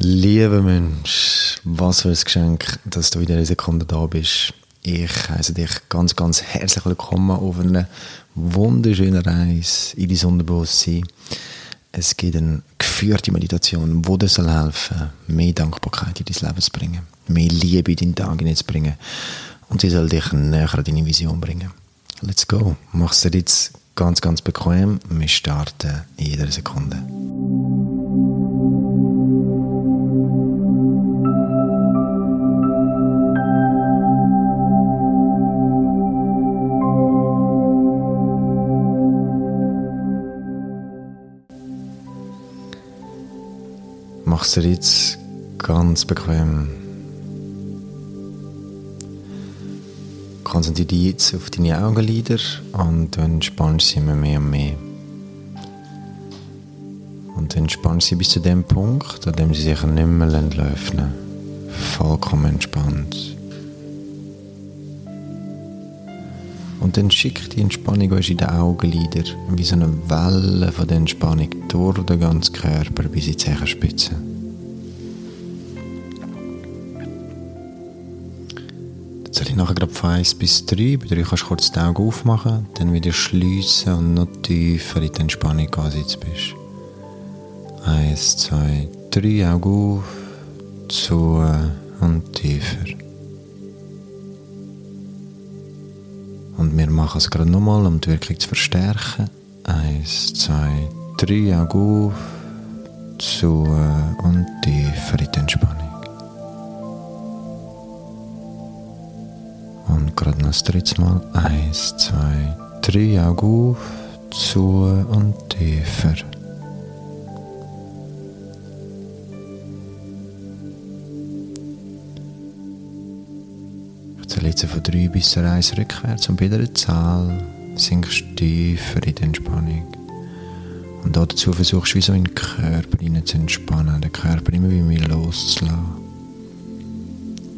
Lieber Mensch, was für ein Geschenk, dass du in dieser Sekunde da bist. Ich heiße dich ganz, ganz herzlich willkommen auf einer wunderschönen Reise in dein Unterbewusstsein. Es gibt eine geführte Meditation, die dir soll helfen mehr Dankbarkeit in dein Leben zu bringen, mehr Liebe in deinen Tag hineinzubringen. Und sie soll dich näher an deine Vision bringen. Let's go. Mach's dir jetzt ganz, ganz bequem. Wir starten in jeder Sekunde. Mach's dir jetzt ganz bequem. Konzentriere dich jetzt auf deine Augenlider und du entspannst sie immer mehr und mehr. Und entspannst sie bis zu dem Punkt, an dem sie sich nicht mehr öffnen Vollkommen entspannt. Und dann schickt die Entspannung in den Augenlider wie so eine Welle von der Entspannung durch den ganzen Körper bis in die Zehenspitze. Dann soll ich nachher gerade von 1 bis 3. Bei 3 kannst du kurz die Augen aufmachen, dann wieder schliessen und noch tiefer in die Entspannung angesetzt bist. 1, 2, 3, Augen auf, zu und tiefer. Und wir machen es gerade nochmal, um die Wirkung zu verstärken. Eins, zwei, drei, Augen auf, zu und tiefer in die Entspannung. Und gerade noch das dritte Mal. Eins, zwei, drei, Augen auf, zu und tiefer. Jetzt von 3 bis 1 rückwärts und bei der Zahl sinkst du tiefer in die Entspannung. Und dazu versuchst du wie so in den Körper hinein zu entspannen, den Körper immer wie mehr loszulassen.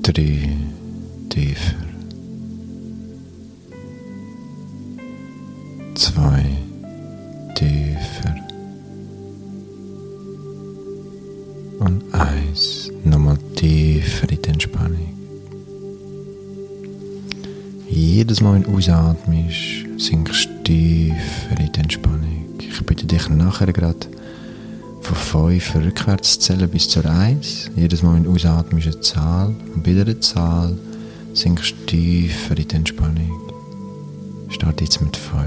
3 tiefer. 2 tiefer. Und 1 nochmal tiefer in die Entspannung. Jedes Mal, wenn du ausatmest, sinkst du tiefer in die Entspannung. Ich bitte dich nachher gerade von 5 rückwärts zu zählen bis zur 1. Jedes Mal, wenn du ausatmest, eine Zahl. Und bei der Zahl sinkst du tiefer in die Entspannung. Start jetzt mit 5.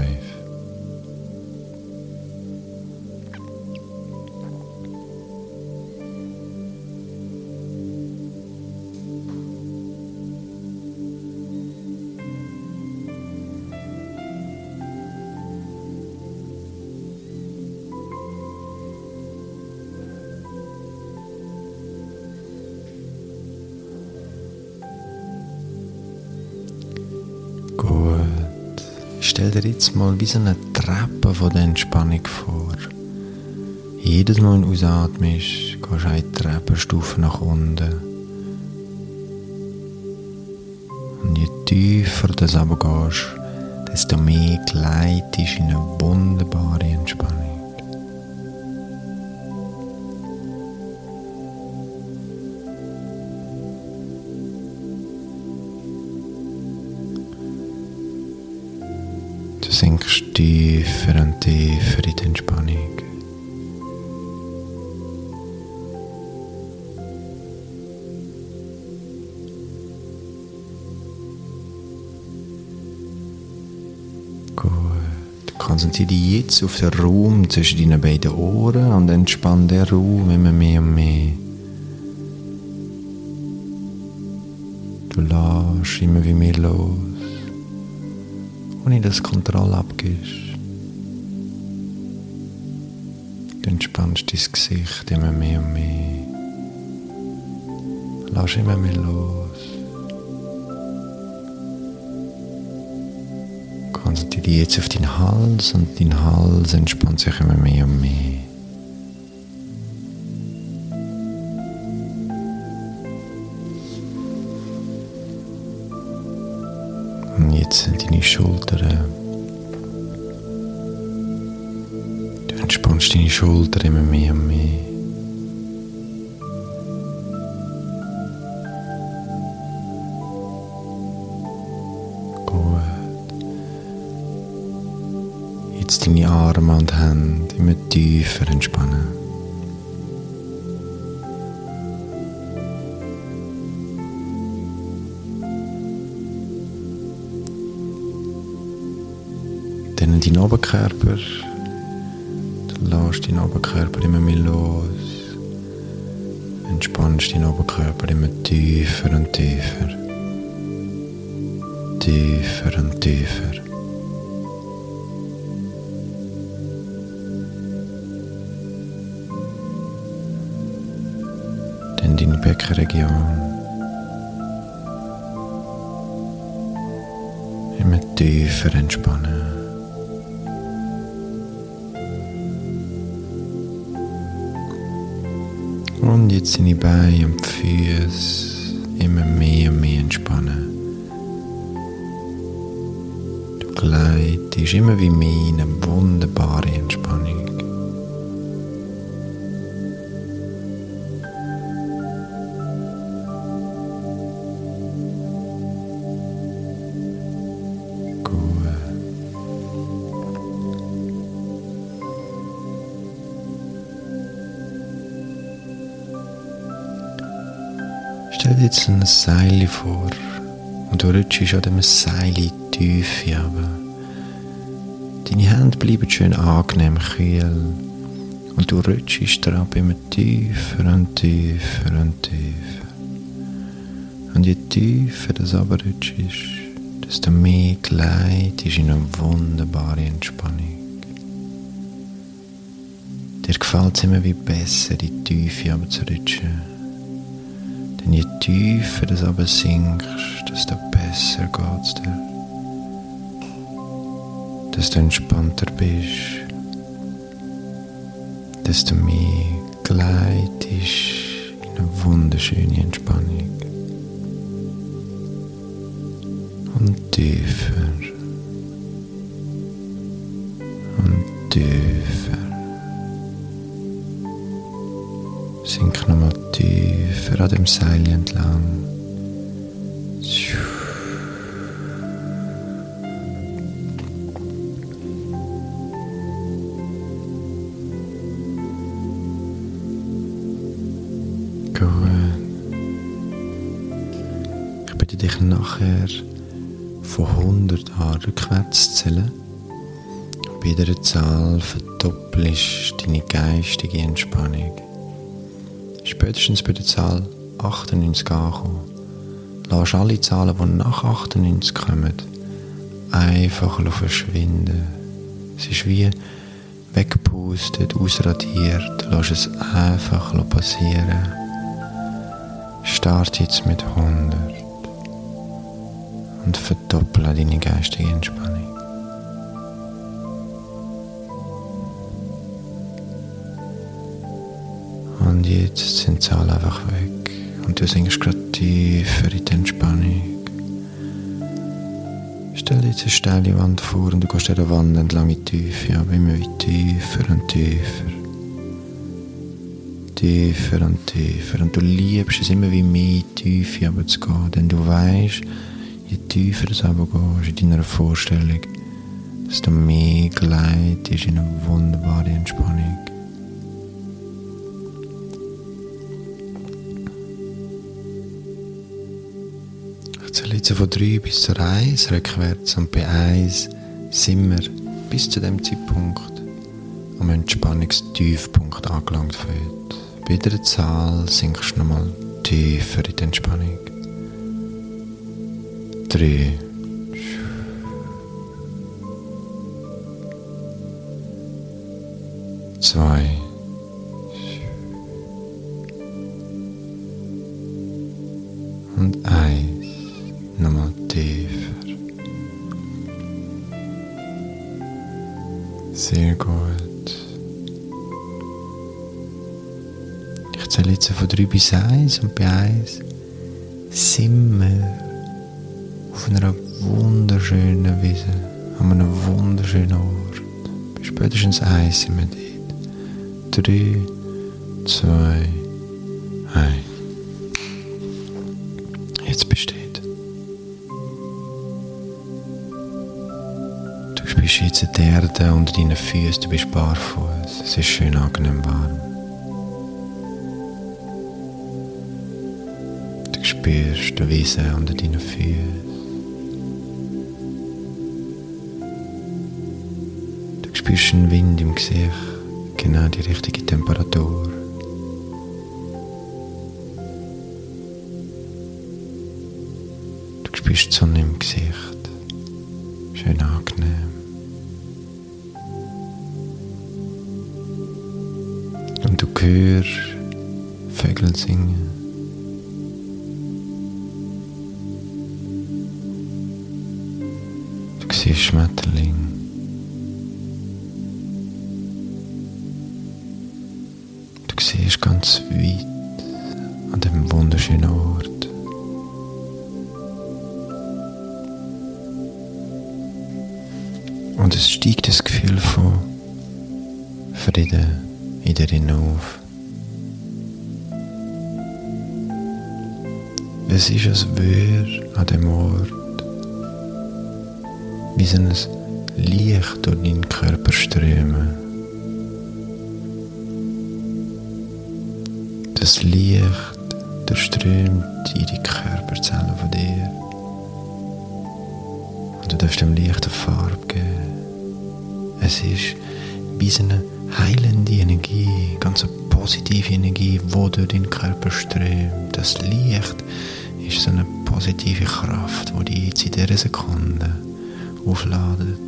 jetzt mal wie so eine Treppe von der Entspannung vor. Jedes Mal, wenn du ausatmest, gehst du eine Treppenstufe nach unten. Und je tiefer du runtergehst, desto mehr gleitest in eine wunderbare Entspannung. Konzentriere dich jetzt auf den Raum zwischen deinen beiden Ohren und entspann den Raum immer mehr und mehr. Du lässt immer wie mehr los ohne dass Kontrolle abgibst. Du entspannst dein Gesicht immer mehr und mehr. Lass immer mehr los. Konzentriere dich jetzt auf deinen Hals und dein Hals entspannt sich immer mehr und mehr. jetzt deine Schultern. Du entspannst deine Schultern immer mehr und mehr. Tiefer entspannen. Dann deinen Oberkörper. Du lässt deinen Oberkörper immer mehr los. Entspannst deinen Oberkörper immer tiefer und tiefer. Tiefer und tiefer. Beckenregion. Immer tiefer entspannen. Und jetzt deine Beine und Füße immer mehr und mehr entspannen. Du gleitest immer wie mehr in eine wunderbare Entspannung. Jetzt ein Seil vor und du rutschst an dem Seil Tiefe aber Deine Hände bleiben schön angenehm kühl und du rutschst drauf immer tiefer und tiefer und tiefer. Und je tiefer das aber rutschst, desto mehr gleitest in eine wunderbare Entspannung. Dir gefällt es immer wie besser, in die Tiefe aber zu rutschen. Tiefer du aber sinkst, desto besser geht's dir. Desto entspannter bist, desto mehr gleitest in eine wunderschöne Entspannung. Und tiefer. Und tiefer. Sink nochmal tiefer an dem Seil entlang. Gut. Ich bitte dich nachher von 100 an rückwärts zu zählen. Bei jeder Zahl verdoppelst deine geistige Entspannung spätestens bei der Zahl 98 ankommen. Lass alle Zahlen, die nach 98 kommen, einfach verschwinden. Es ist wie weggepustet, ausradiert. Lass es einfach passieren. Start jetzt mit 100 und verdopple deine geistige Entspannung. Und jetzt sind die Zahlen einfach weg. Und du sinkst gerade tiefer in die Entspannung. Stell dir jetzt eine steile Wand vor und du gehst dieser Wand entlang in die Tiefe, aber immer tiefer und tiefer. Tiefer und tiefer. Und du liebst es immer wie mehr in die Tiefe aber zu gehen, denn du weißt, je tiefer du aber gehst in deiner Vorstellung, desto mehr gleitest in eine wunderbare Entspannung. Jetzt von 3 bis zur 1 rückwärts und bei 1 sind wir bis zu dem Zeitpunkt am Entspannungstiefpunkt angelangt für heute. Bei jeder Zahl sinkst du nochmal tiefer in die Entspannung. 3 2 jetzt von 3 bis 1 und bei 1 sind wir auf einer wunderschönen Wiese, an einem wunderschönen Ort. Bis spätestens 1 sind wir dort. 3, 2, 1. spürst jetzt die Erde unter deinen Füßen, du bist barfuß. Es ist schön angenehm warm. Spürst die Wiese unter deinen Füßen. Du spürst einen Wind im Gesicht, genau die richtige Temperatur. Du spürst die Sonne im Gesicht. Schön angenehm. Und du hörst Vögel singen. Du siehst Schmetterlinge. Du siehst ganz weit an dem wunderschönen Ort. Und es steigt das Gefühl von Frieden in dir hinauf. Es ist, als würde an dem Ort wie so ein Licht durch deinen Körper strömen. Das Licht durchströmt jede Körperzelle von dir. Und du darfst dem Licht eine Farbe geben. Es ist wie so eine heilende Energie, ganz eine positive Energie, wo durch deinen Körper strömt. Das Licht ist so eine positive Kraft, die dich jetzt in dieser Sekunde aufladet.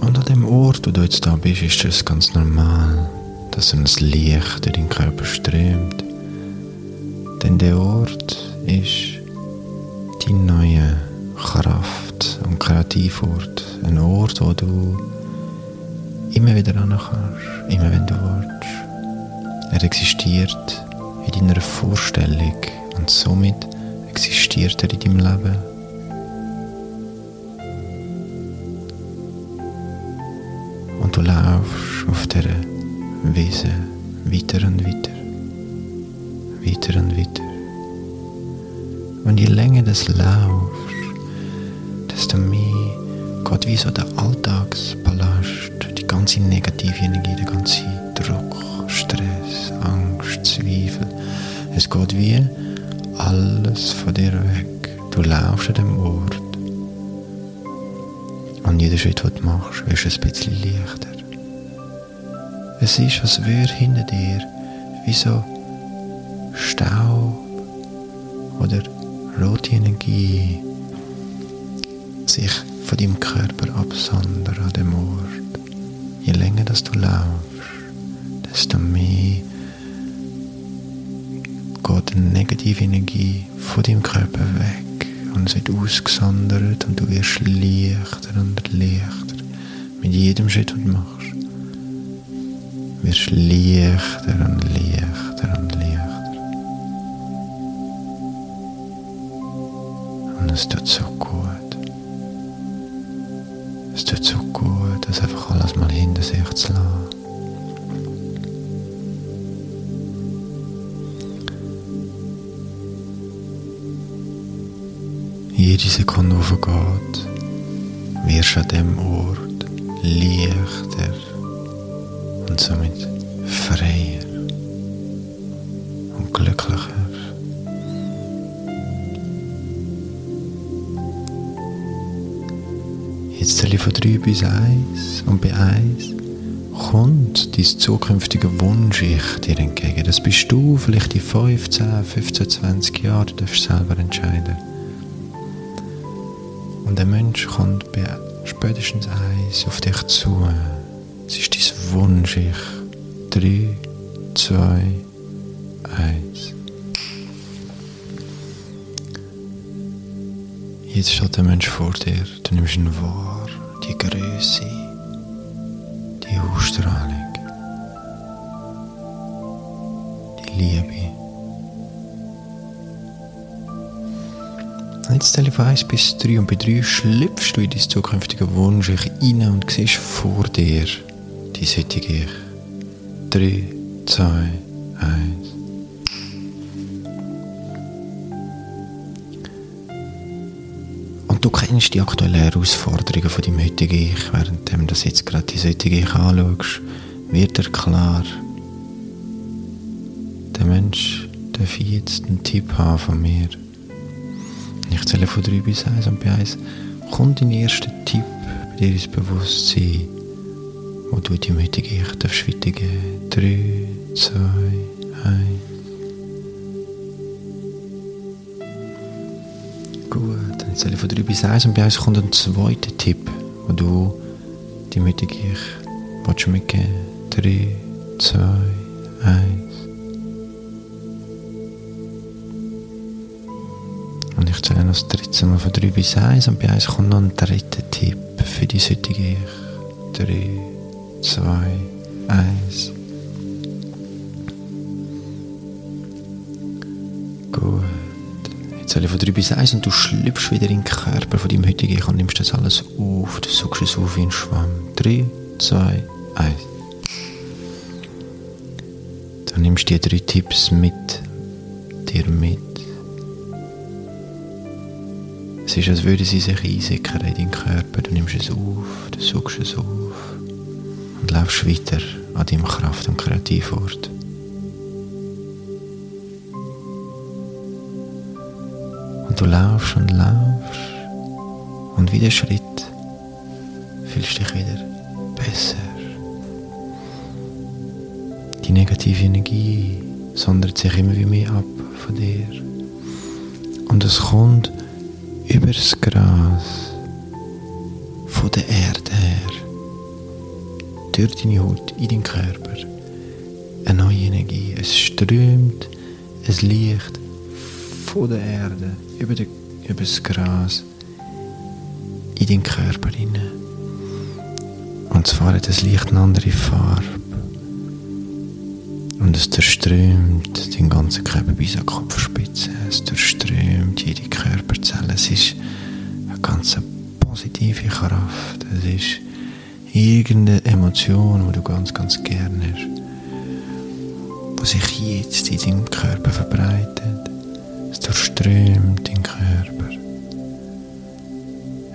Und an dem Ort, wo du jetzt da bist, ist es ganz normal, dass ein Licht durch deinen Körper strömt. Denn der Ort ist die neue Kraft und Kreativort. Ein Ort, wo du immer wieder kannst, immer wenn du willst. Er existiert in deiner Vorstellung und somit existiert er in deinem Leben. Und du laufst auf der Wiese weiter und weiter, weiter und weiter. Und je länger das laufst, desto mehr geht wie so der Alltagspalast, die ganze negative Energie, der ganze Druck, Stress, Angst, Zweifel. Es geht wie alles von dir weg. Du laufst an dem Ort. Und jeder Schritt, den du machst, wirst ein bisschen leichter. Es ist, als würde hinter dir wie so Staub oder rote Energie sich von deinem Körper absondern an dem Ort. Je länger dass du laufst, desto mehr geht die negative Energie von deinem Körper weg und es wird ausgesondert und du wirst leichter und leichter. Mit jedem Schritt, den du machst, wirst du leichter und leichter und leichter. Und es tut so gut. Es tut so gut, das einfach alles mal hinter sich zu lassen. Jede Sekunde aufgeht, wirst du an dem Ort leichter und somit freier und glücklicher. Jetzt zähle ich von 3 bis 1 und bei 1 kommt dein zukünftige Wunsch ich dir entgegen. Das bist du vielleicht in 15, 15, 20 Jahren, du darfst selber entscheiden. Der Mensch kommt bei spätestens 1 auf dich zu. Es ist dein Wunsch ich. 3, 2, 1. Jetzt steht der Mensch vor dir. Du nimmst ihn wahr. Die Größe, die Ausstrahlung, Ich von 1 bis 3 und bei 3 schlüpfst du in dein zukünftige Wunsch rein und siehst vor dir die heutige Ich. 3, 2, 1. Und du kennst die aktuellen Herausforderungen von deinem heutigen Ich, während du jetzt gerade dein heutige Ich anschaust, wird dir klar, der Mensch darf jetzt einen Tipp haben von mir. Ich zähle von 3 bis 1 und bei 1 kommt dein erster Tipp bei dir ins Bewusstsein, wo du deinem heutigen Ich darfst weitergeben. 3, 2, 1. Gut, dann zähle von 3 bis 1 und bei 1 kommt ein zweiter Tipp, wo du deinem heutigen Ich mitgeben willst. 3, 2, 1. noch das dritte Mal von 3 bis 1 und bei 1 kommt noch ein dritter Tipp für die heutige Ich. 3, 2, 1. Gut. Jetzt zähle ich von 3 bis 1 und du schlüpfst wieder in den Körper von deinem heutigen Ich und nimmst das alles auf. Du suchst es auf wie ein Schwamm. 3, 2, 1. Dann nimmst du die drei Tipps mit dir mit. Es ist, als würde sie sich einsickern in deinen Körper. Du nimmst es auf, du suchst es auf und laufst weiter an deinem Kraft- und Kreativort. Und du laufst und laufst und wieder Schritt fühlst dich wieder besser. Die negative Energie sondert sich immer wie mehr ab von dir. Und es kommt über das Gras, von der Erde her, durch deine Haut, in deinen Körper, eine neue Energie. Es strömt ein Licht von der Erde über, die, über das Gras in deinen Körper hinein. Und zwar hat das Licht eine andere Farbe. Und es durchströmt den ganzen Körper bis an Kopfspitze. Es durchströmt jede Körperzelle. Es ist eine ganz positive Kraft. Es ist irgendeine Emotion, die du ganz, ganz gerne hast, die sich jetzt in deinem Körper verbreitet. Es durchströmt den Körper.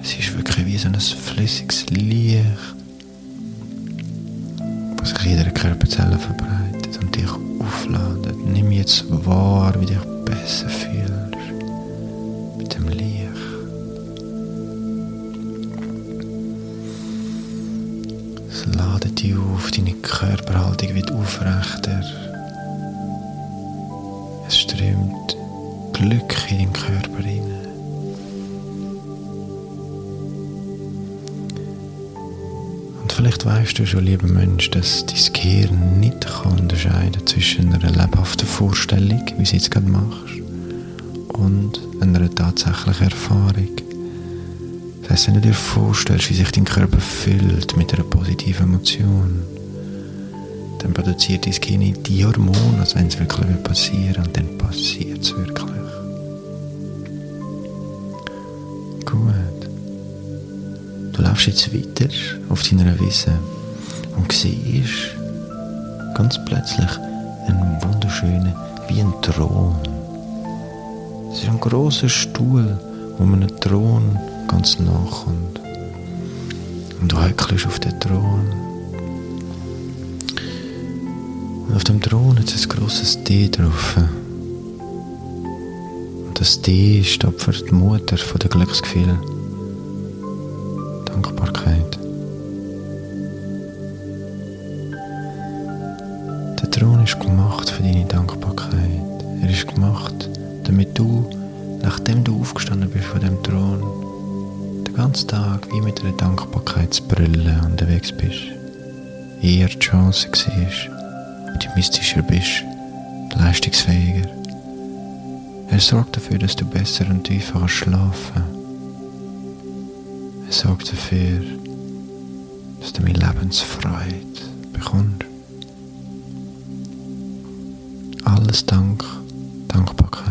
Es ist wirklich wie so ein flüssiges Licht, das sich in jeder Körperzelle verbreitet und dich aufladen. Nimm jetzt wahr, wie dich besser fühlst mit dem Licht. Es ladet dich auf, deine Körperhaltung wird aufrechter. Es strömt Glück in deinen Körper hinein. Vielleicht weißt du schon, lieber Mensch, dass dein Gehirn nicht zwischen einer lebhaften Vorstellung, wie du jetzt gerade machst, und einer tatsächlichen Erfahrung. Das heisst, wenn du dir vorstellst, wie sich dein Körper fühlt mit einer positiven Emotion, dann produziert dein Gehirn die Hormone, als wenn es wirklich passieren und dann passiert es wirklich. Du laufst jetzt weiter auf deiner Wiese und siehst ganz plötzlich einen wunderschönen, wie ein Thron. Es ist ein großer Stuhl, wo man einem Thron ganz nachkommt. Und du häkelst auf den Thron. Und auf dem Thron hat es ein grosses D drauf. Und das D steht für die Mutter von den Glücksgefühlen. Dankbarkeit. Thron ist gemacht für deine Dankbarkeit. Er ist gemacht, damit du, nachdem du aufgestanden bist von dem Thron, den ganzen Tag wie mit einer Dankbarkeitsbrille unterwegs bist. Eher die Chance siehst, optimistischer bist, leistungsfähiger. Er sorgt dafür, dass du besser und tiefer schlafen kannst sorgt dafür, dass du mehr Lebensfreude bekommst. Alles dank Dankbarkeit.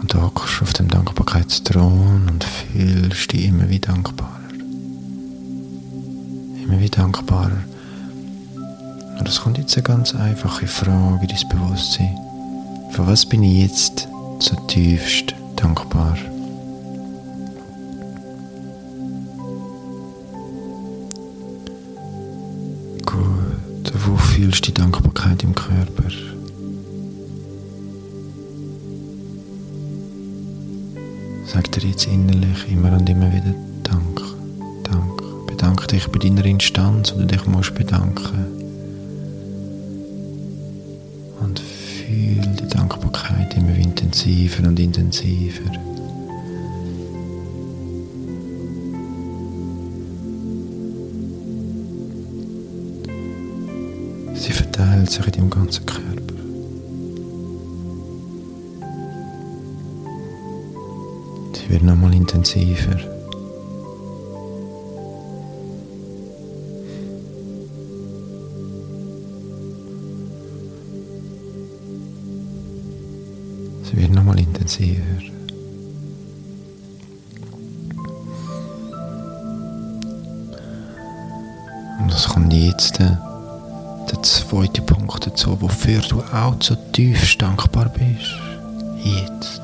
Und du hockst auf dem Dankbarkeitsthron und fühlst dich immer wie dankbarer. Immer wie dankbarer. Und es kommt jetzt eine ganz einfache Frage in dein Bewusstsein. Für was bin ich jetzt zutiefst dankbar? Fühlst die Dankbarkeit im Körper? Sag dir jetzt innerlich immer und immer wieder Dank, Dank. Bedanke dich bei deiner Instanz, oder dich musst bedanken. Und fühl die Dankbarkeit immer intensiver und intensiver. Verteilt sich in deinem ganzen Körper. Sie wird nochmal intensiver. Sie wird nochmal intensiver. Und es kommt jetzt der, der zweite Punkt dazu, wofür du auch so tief dankbar bist. Jetzt.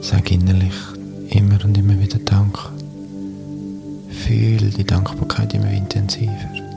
Sag innerlich immer und immer wieder Danke. Fühl die Dankbarkeit immer intensiver.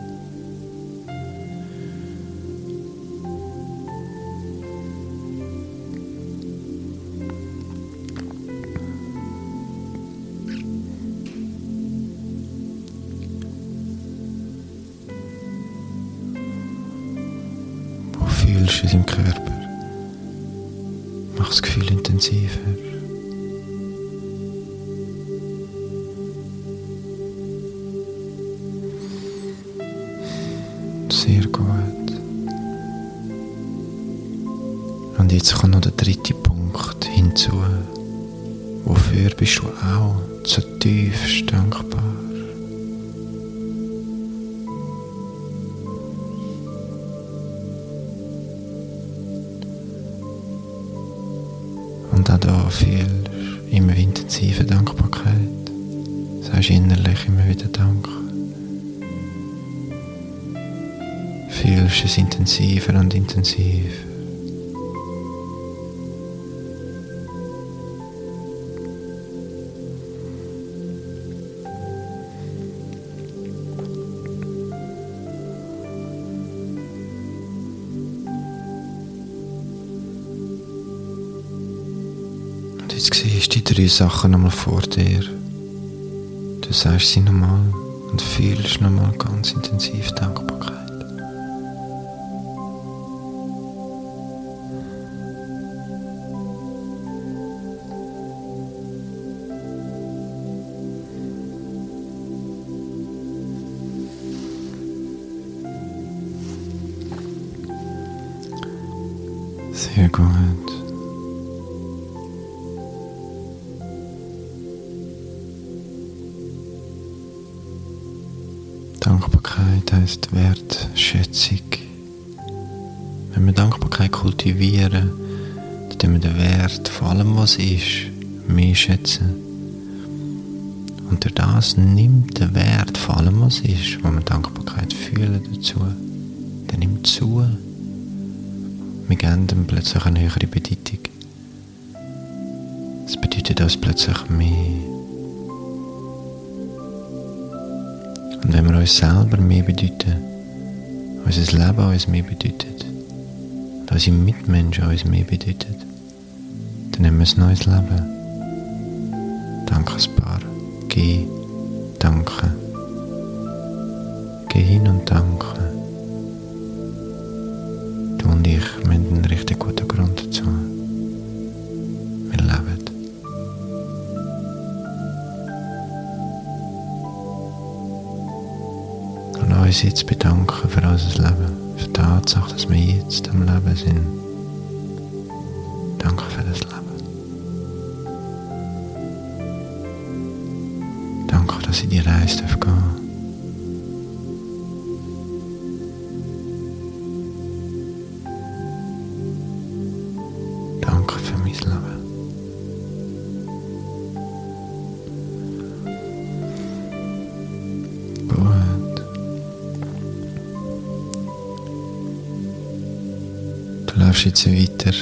Da fühlst immer intensive Dankbarkeit. Sagst innerlich immer wieder Danke. Fühlst es intensiver und intensiver. Siehst die drei Sachen nochmal vor dir. Du sagst sie nochmal und fühlst nochmal ganz intensiv Dankbarkeit. Heißt Wertschätzung. Wenn wir Dankbarkeit kultivieren, dann tun wir den Wert von allem, was ist, mehr schätzen. Und durch das nimmt der Wert von allem, was ist, wo wir Dankbarkeit fühlen dazu, der nimmt zu. Wir geben dem plötzlich eine höhere Bedeutung. Es bedeutet uns plötzlich mehr. Und wenn wir uns selber mehr bedeuten, unser Leben uns mehr bedeutet, und unsere Mitmenschen uns mehr bedeuten, dann haben wir ein neues Leben. Dankespaar. Geh, danke. Geh hin und danke. Uns jetzt bedanken für unser Leben, für die Tatsache, dass wir jetzt am Leben sind. Läufst jetzt weiter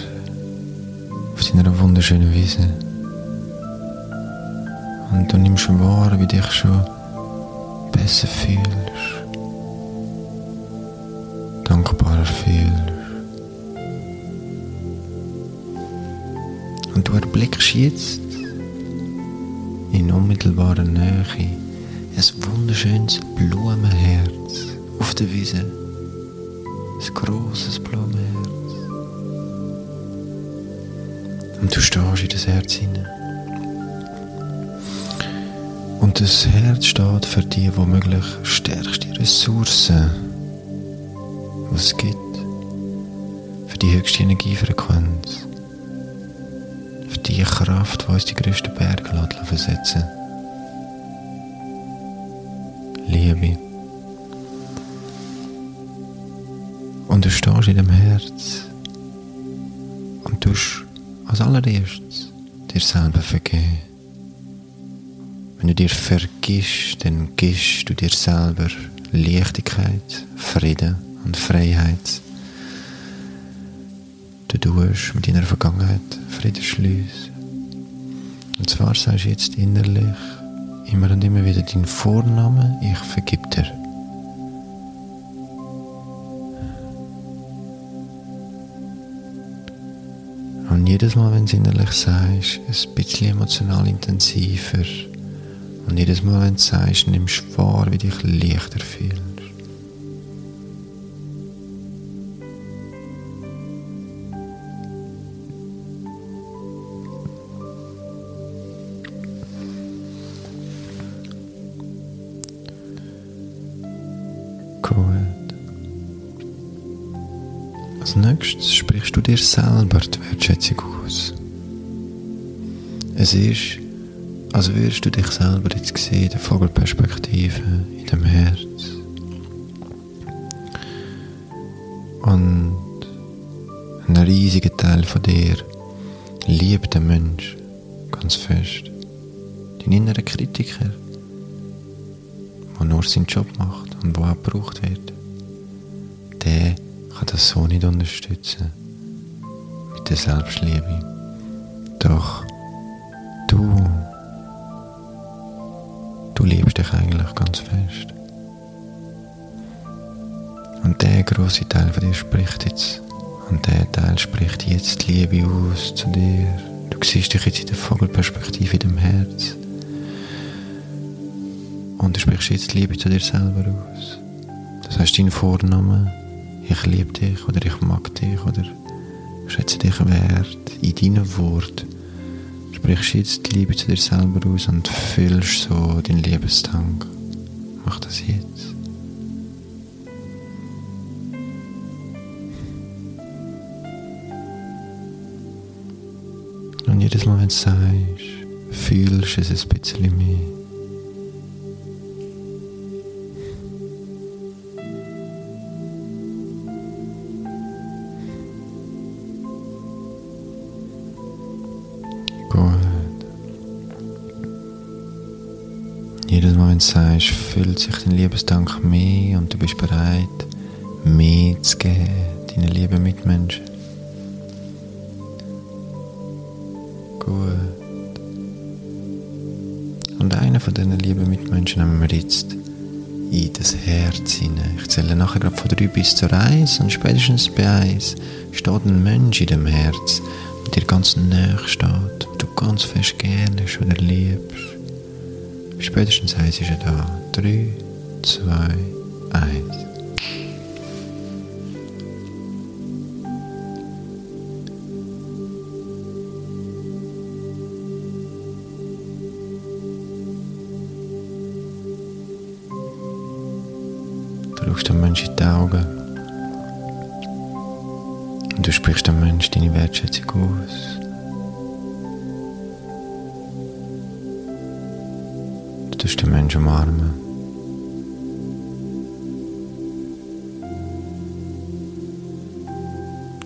auf deiner wunderschönen Wiese. Und du nimmst wahr, wie dich schon besser fühlst. Dankbarer fühlst. Und du erblickst jetzt in unmittelbarer Nähe ein wunderschönes Blumenherz auf der Wiese. Ein grosses Blumenherz. Und du stehst in das Herz hinein. Und das Herz steht für die womöglich stärkste Ressourcen, die es gibt. Für die höchste Energiefrequenz. Für die Kraft, die uns die grössten Berge versetzen Liebe. Und du stehst in dem Herz als allererstes dir selber vergeben. Wenn du dir vergisst, dann gibst du dir selber Leichtigkeit, Frieden und Freiheit. Du tust mit deiner Vergangenheit Frieden schließen. Und zwar sagst du jetzt innerlich immer und immer wieder deinen Vornamen, ich vergib dir. Und jedes Mal, wenn du innerlich sagst, ein bisschen emotional intensiver, und jedes Mal, wenn du sagst, nimmst du wahr, wie dich leichter fühlst. Nächstes sprichst du dir selber die Wertschätzung aus. Es ist als würdest du dich selber jetzt sehen, in der Vogelperspektive, in dem Herz. Und ein riesiger Teil von dir liebt den Mensch ganz fest. Dein innerer Kritiker, der nur seinen Job macht und der auch gebraucht wird, der kann das so nicht unterstützen. Mit der Selbstliebe. Doch du Du liebst dich eigentlich ganz fest. Und der große Teil von dir spricht jetzt. Und der Teil spricht jetzt die Liebe aus zu dir. Du siehst dich jetzt in der Vogelperspektive in dem Herz. Und du sprichst jetzt die Liebe zu dir selber aus. Das heißt, dein Vorname, ich liebe dich oder ich mag dich oder schätze dich wert in deinen Worten sprichst jetzt die Liebe zu dir selber aus und füllst so den Liebestank. Mach das jetzt. Und jedes Mal, wenn du sagst, fühlst du es ein bisschen mehr. Du sagst, fühlt sich dein Liebesdank mehr und du bist bereit, mehr zu geben, deinen lieben Mitmenschen. Gut. Und einen von diesen lieben Mitmenschen nehmen wir jetzt in das Herz hinein. Ich zähle nachher gerade von drei bis zur eins und spätestens bei eins steht ein Mensch in dem Herz, der dir ganz nahe steht, du ganz fest gerne oder liebst. Spätestens eins ist er da. Drei, zwei, eins. Du schaust dem Menschen in die Augen und du sprichst dem Menschen deine Wertschätzung aus. Tust den Menschen umarmen.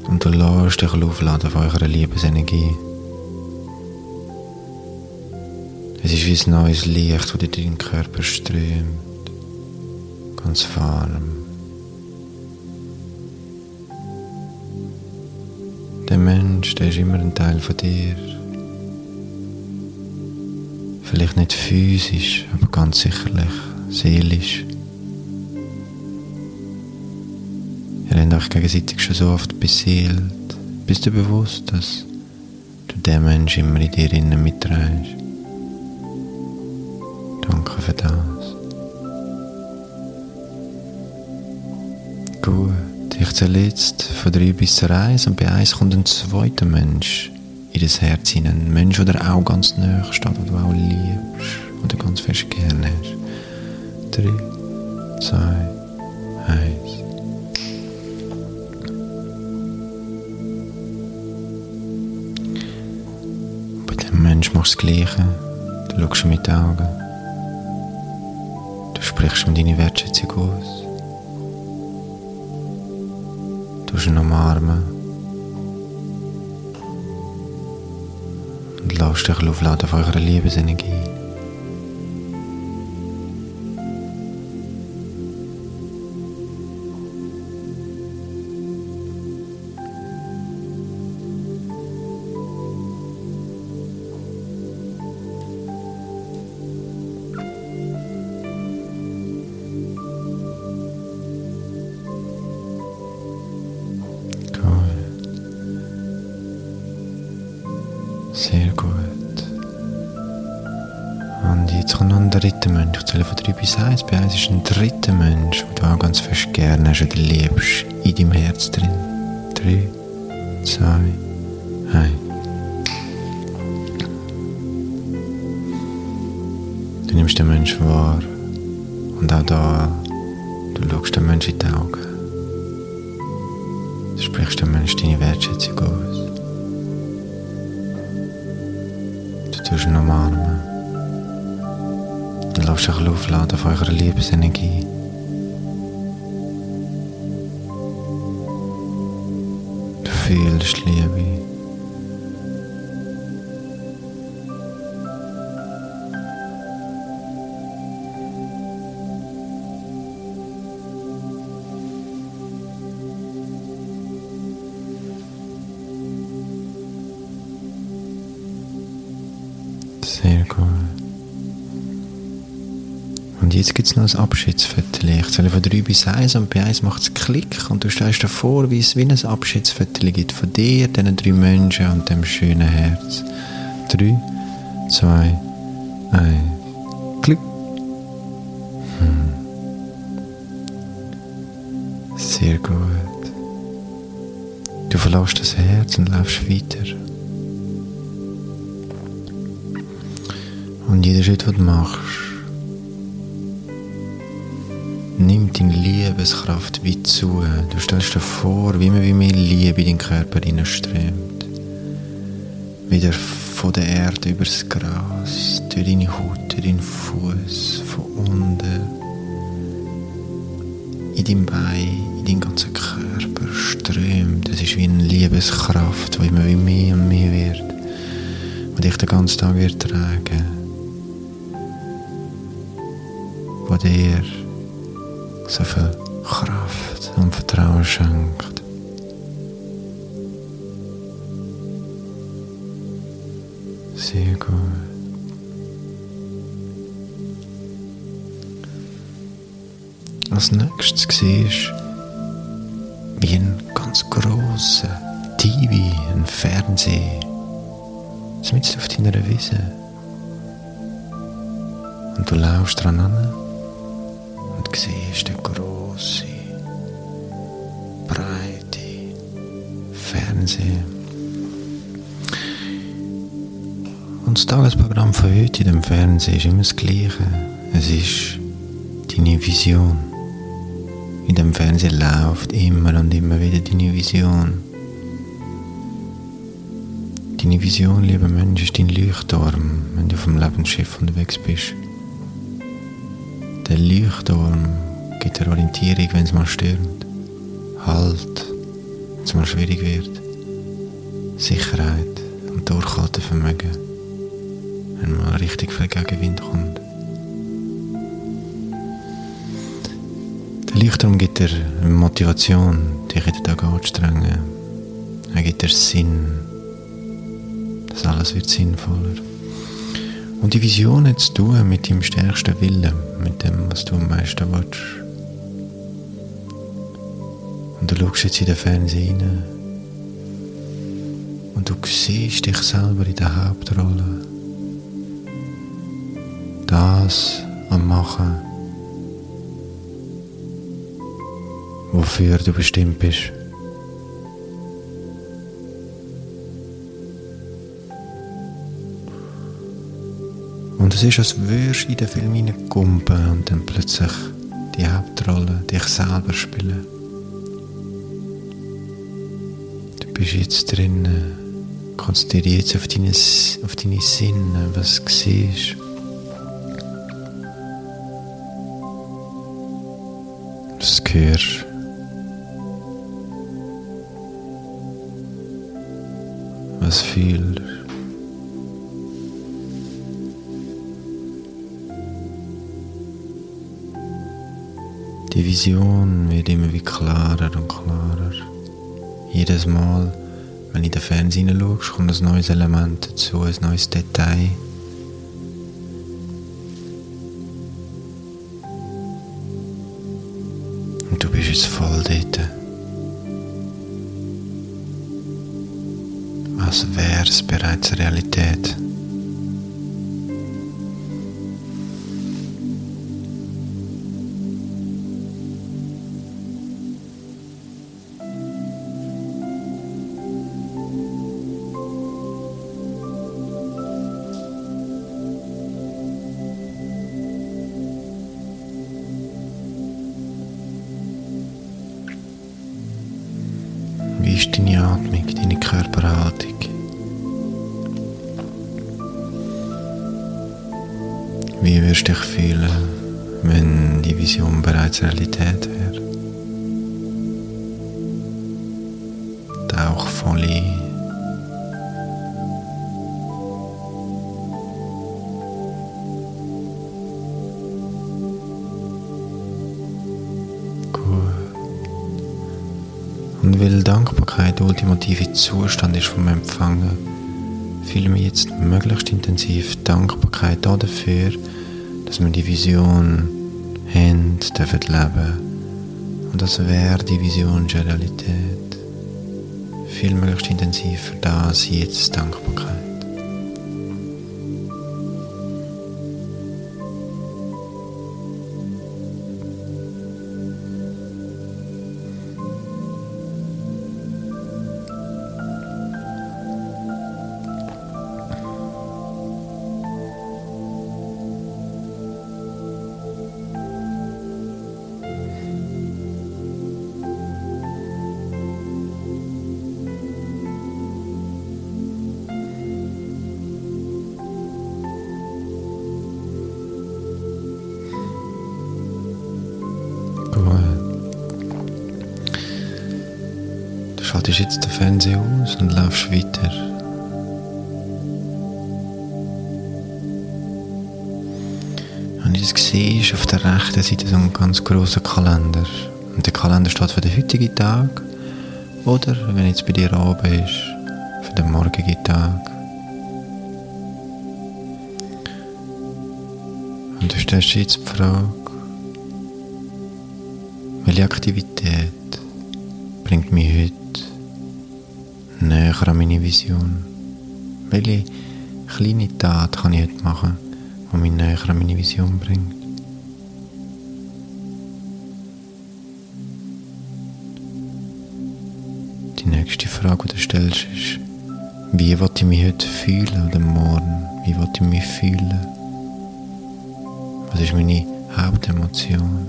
Und du lässt dich aufladen von eurer Liebesenergie. Es ist wie ein neues Licht, das in deinen Körper strömt. Ganz warm. Mensch, der ist immer ein Teil von dir. Vielleicht nicht physisch, aber ganz sicherlich seelisch. Ihr habt euch gegenseitig schon so oft beseelt. Bist du bewusst, dass du den Mensch immer in dir innen mitträgst? Danke für das. Gut, ich zähle jetzt von drei bis eins und bei eins kommt ein zweiter Mensch in das Herz hinein. Ein Mensch, der auch ganz nahe steht, den du auch liebst und ganz fest gerne hast. Drei, zwei, eins. Bei dem Mensch machst du das Gleiche. Du schaust mit den Augen. Du sprichst um deine Wertschätzung aus. Du ihn umarmen. Und lässt dich aufladen auf eure Liebesenergie. Ein dritter Mensch, den du auch ganz fest gerne hast oder liebst, in deinem Herz drin. 3, 2, 1. Du nimmst den Menschen wahr. Und auch da, du schaust den Menschen in die Augen. Du sprichst dem Menschen deine Wertschätzung aus. tust ihn umarmen. Lass dich aufladen auf eurer Liebesenergie. Du fühlst Liebe. Sehr gut. Und jetzt gibt es noch ein Abschiedsfoto. Ich zähle von 3 bis 1 und bei 1 macht es Klick und du stehst davor, wie es wie ein Abschiedsfoto gibt von dir, diesen drei Menschen und dem schönen Herz. 3, 2, 1. Klick. Hm. Sehr gut. Du verlässt das Herz und läufst weiter. Und jeder Schritt, den du machst, nimmt deine Liebeskraft wie zu. Du stellst dir vor, wie immer wie mehr Liebe in deinen Körper hineinströmt. Wieder von der Erde übers Gras, durch deine Haut, durch deinen Fuß, von unten, in deinem Bein, in deinen ganzen Körper strömt. Es ist wie eine Liebeskraft, die immer wie mehr und mehr wird, die dich den ganzen Tag wird tragen wo dir so viel Kraft und Vertrauen schenkt. Sehr gut. Als nächstes siehst du wie ein ganz grosser TV, ein Fernseher, mitten auf deiner Wiese. Und du laufst dran an und siehst den grossen, breiten Fernseher. Und das Tagesprogramm von heute in dem Fernsehen ist immer das Gleiche. Es ist deine Vision. In dem Fernsehen läuft immer und immer wieder deine Vision. Deine Vision, lieber Mensch, ist dein Leuchtturm, wenn du dem Lebensschiff unterwegs bist. Der Leuchtturm gibt dir Orientierung, wenn es mal stürmt. Halt, wenn es mal schwierig wird. Sicherheit und Durchhaltevermögen, wenn mal richtig viel Gegenwind kommt. Der Leuchtturm gibt dir Motivation, dich in den Tag anzustrengen. Er gibt dir Sinn. Das alles wird sinnvoller. Und die Vision hat zu tun mit deinem stärksten Willen, mit dem, was du am meisten willst. Und du schaust jetzt in den Fernseher rein und du siehst dich selber in der Hauptrolle. Das am Machen, wofür du bestimmt bist. Und es ist, als würdest du in den Film hineingumpen und dann plötzlich die Hauptrolle dich selber spielen. Du bist jetzt drin, konzentriere jetzt auf deine, auf deine Sinne, was du siehst. Was du hörst. Was fühlst. Die Vision wird immer wie klarer und klarer. Jedes Mal, wenn du in den Fernseher schaust, kommt ein neues Element dazu, ein neues Detail. Und du bist jetzt voll dort. Als wäre es bereits Realität. Zustand ist vom Empfangen, fühle mich jetzt möglichst intensiv Dankbarkeit dafür, dass wir die Vision haben, dürfen leben. Und das wäre die Vision schon Realität. Viel möglichst intensiv für das jetzt Dankbarkeit. Du schaltest jetzt den Fernseher aus und laufst weiter. Und ich sehe, ist auf der rechten Seite so ein ganz großer Kalender. Und der Kalender steht für den heutigen Tag. Oder, wenn jetzt bei dir oben ist, für den morgigen Tag. Und du stellst jetzt die Frage, welche Aktivität bringt mich heute näher an meine Vision? Welche kleine Tat kann ich heute machen, die mich näher an meine Vision bringt? Die nächste Frage, die du stellst, ist, wie will ich mich heute fühlen oder morgen? Wie will ich mich fühlen? Was ist meine Hauptemotion?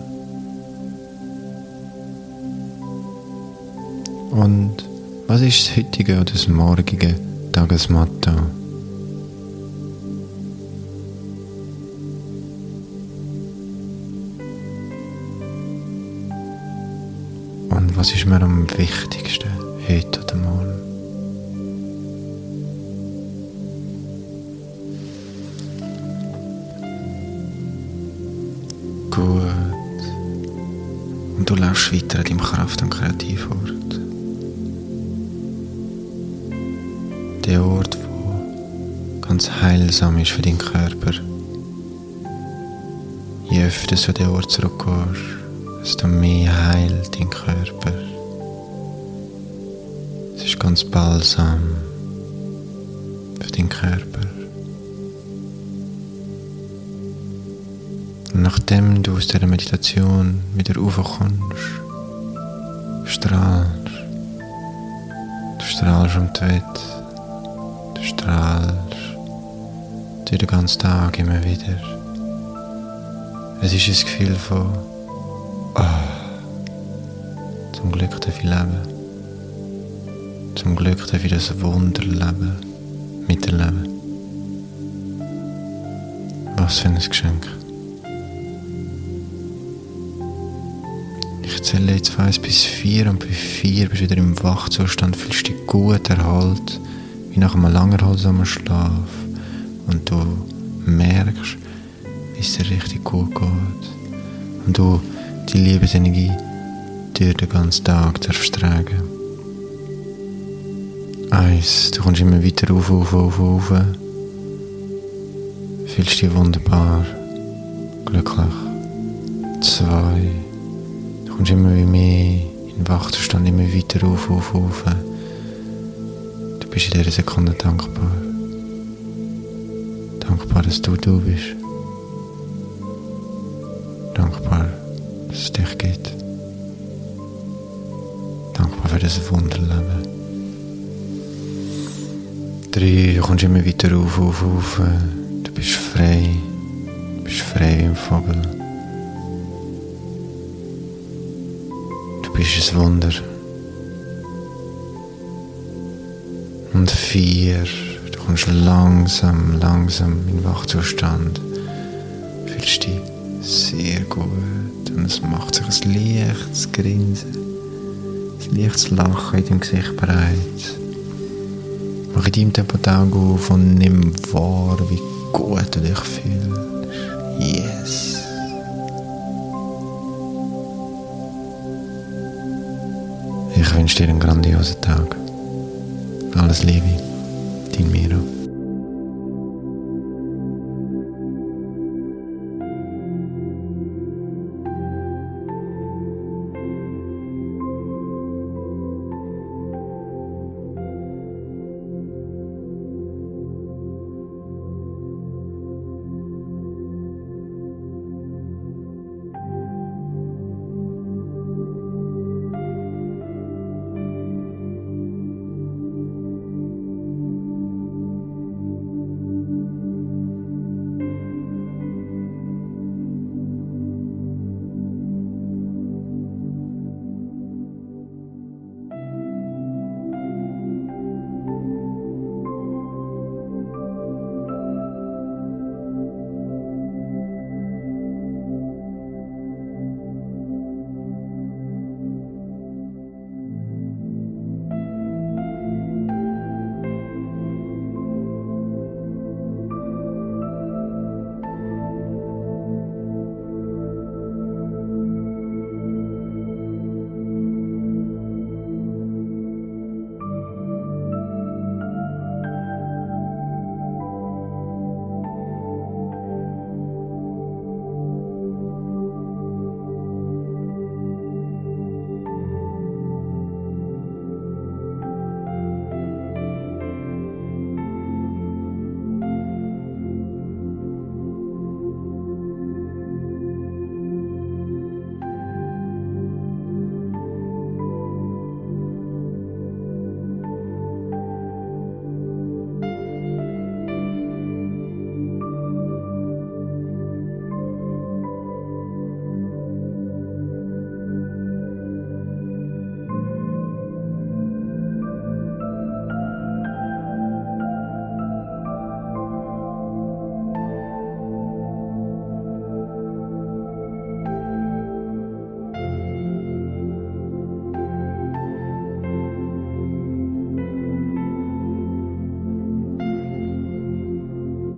Und was ist das heutige oder das morgige Tagesmotto? Und was ist mir am wichtigsten heute oder morgen? Gut. Und du läufst weiter an deinem Kraft- und Kreativort. Der Ort, wo ganz heilsam ist für deinen Körper. Je öfter du an den Ort zurückgehst, desto mehr heilt dein Körper. Es ist ganz balsam für deinen Körper. Und nachdem du aus dieser Meditation wieder raufkommst, strahlst, du strahlst um die Welt, strahlst durch den ganzen Tag immer wieder. Es ist ein Gefühl von, ah, zum Glück darf ich leben. Zum Glück darf ich das Wunderleben miterleben. Was für ein Geschenk. Ich zähle jetzt von 1 bis 4 und bei 4 bist du wieder im Wachzustand, fühlst dich gut erholt, wie nach einem langen erholsamen Schlaf. Und du merkst, wie es dir richtig gut geht. Und du die Liebesenergie durch den ganzen Tag darfst. Eins, du kommst immer weiter auf, auf, auf, auf. Fühlst dich wunderbar, glücklich. Zwei, du kommst immer wie mehr in den Wachzustand, immer weiter auf, auf, auf. Du bist in dieser Sekunde dankbar. Dankbar, dass du du bist. Dankbar, dass es dich gibt. Dankbar für das Wunderleben. Drei, du kommst immer weiter auf, auf, auf. Du bist frei. Du bist frei wie ein Vogel. Du bist ein Wunder. Und vier, du kommst langsam, langsam in den Wachzustand. Fühlst dich sehr gut. Und es macht sich ein leichtes Grinsen, ein leichtes Lachen in deinem Gesicht bereit. Mach in deinem Tempo die Augen auf und nimm wahr, wie gut du dich fühlst. Yes. Ich wünsche dir einen grandiosen Tag. Alles Liebe, dein Miro.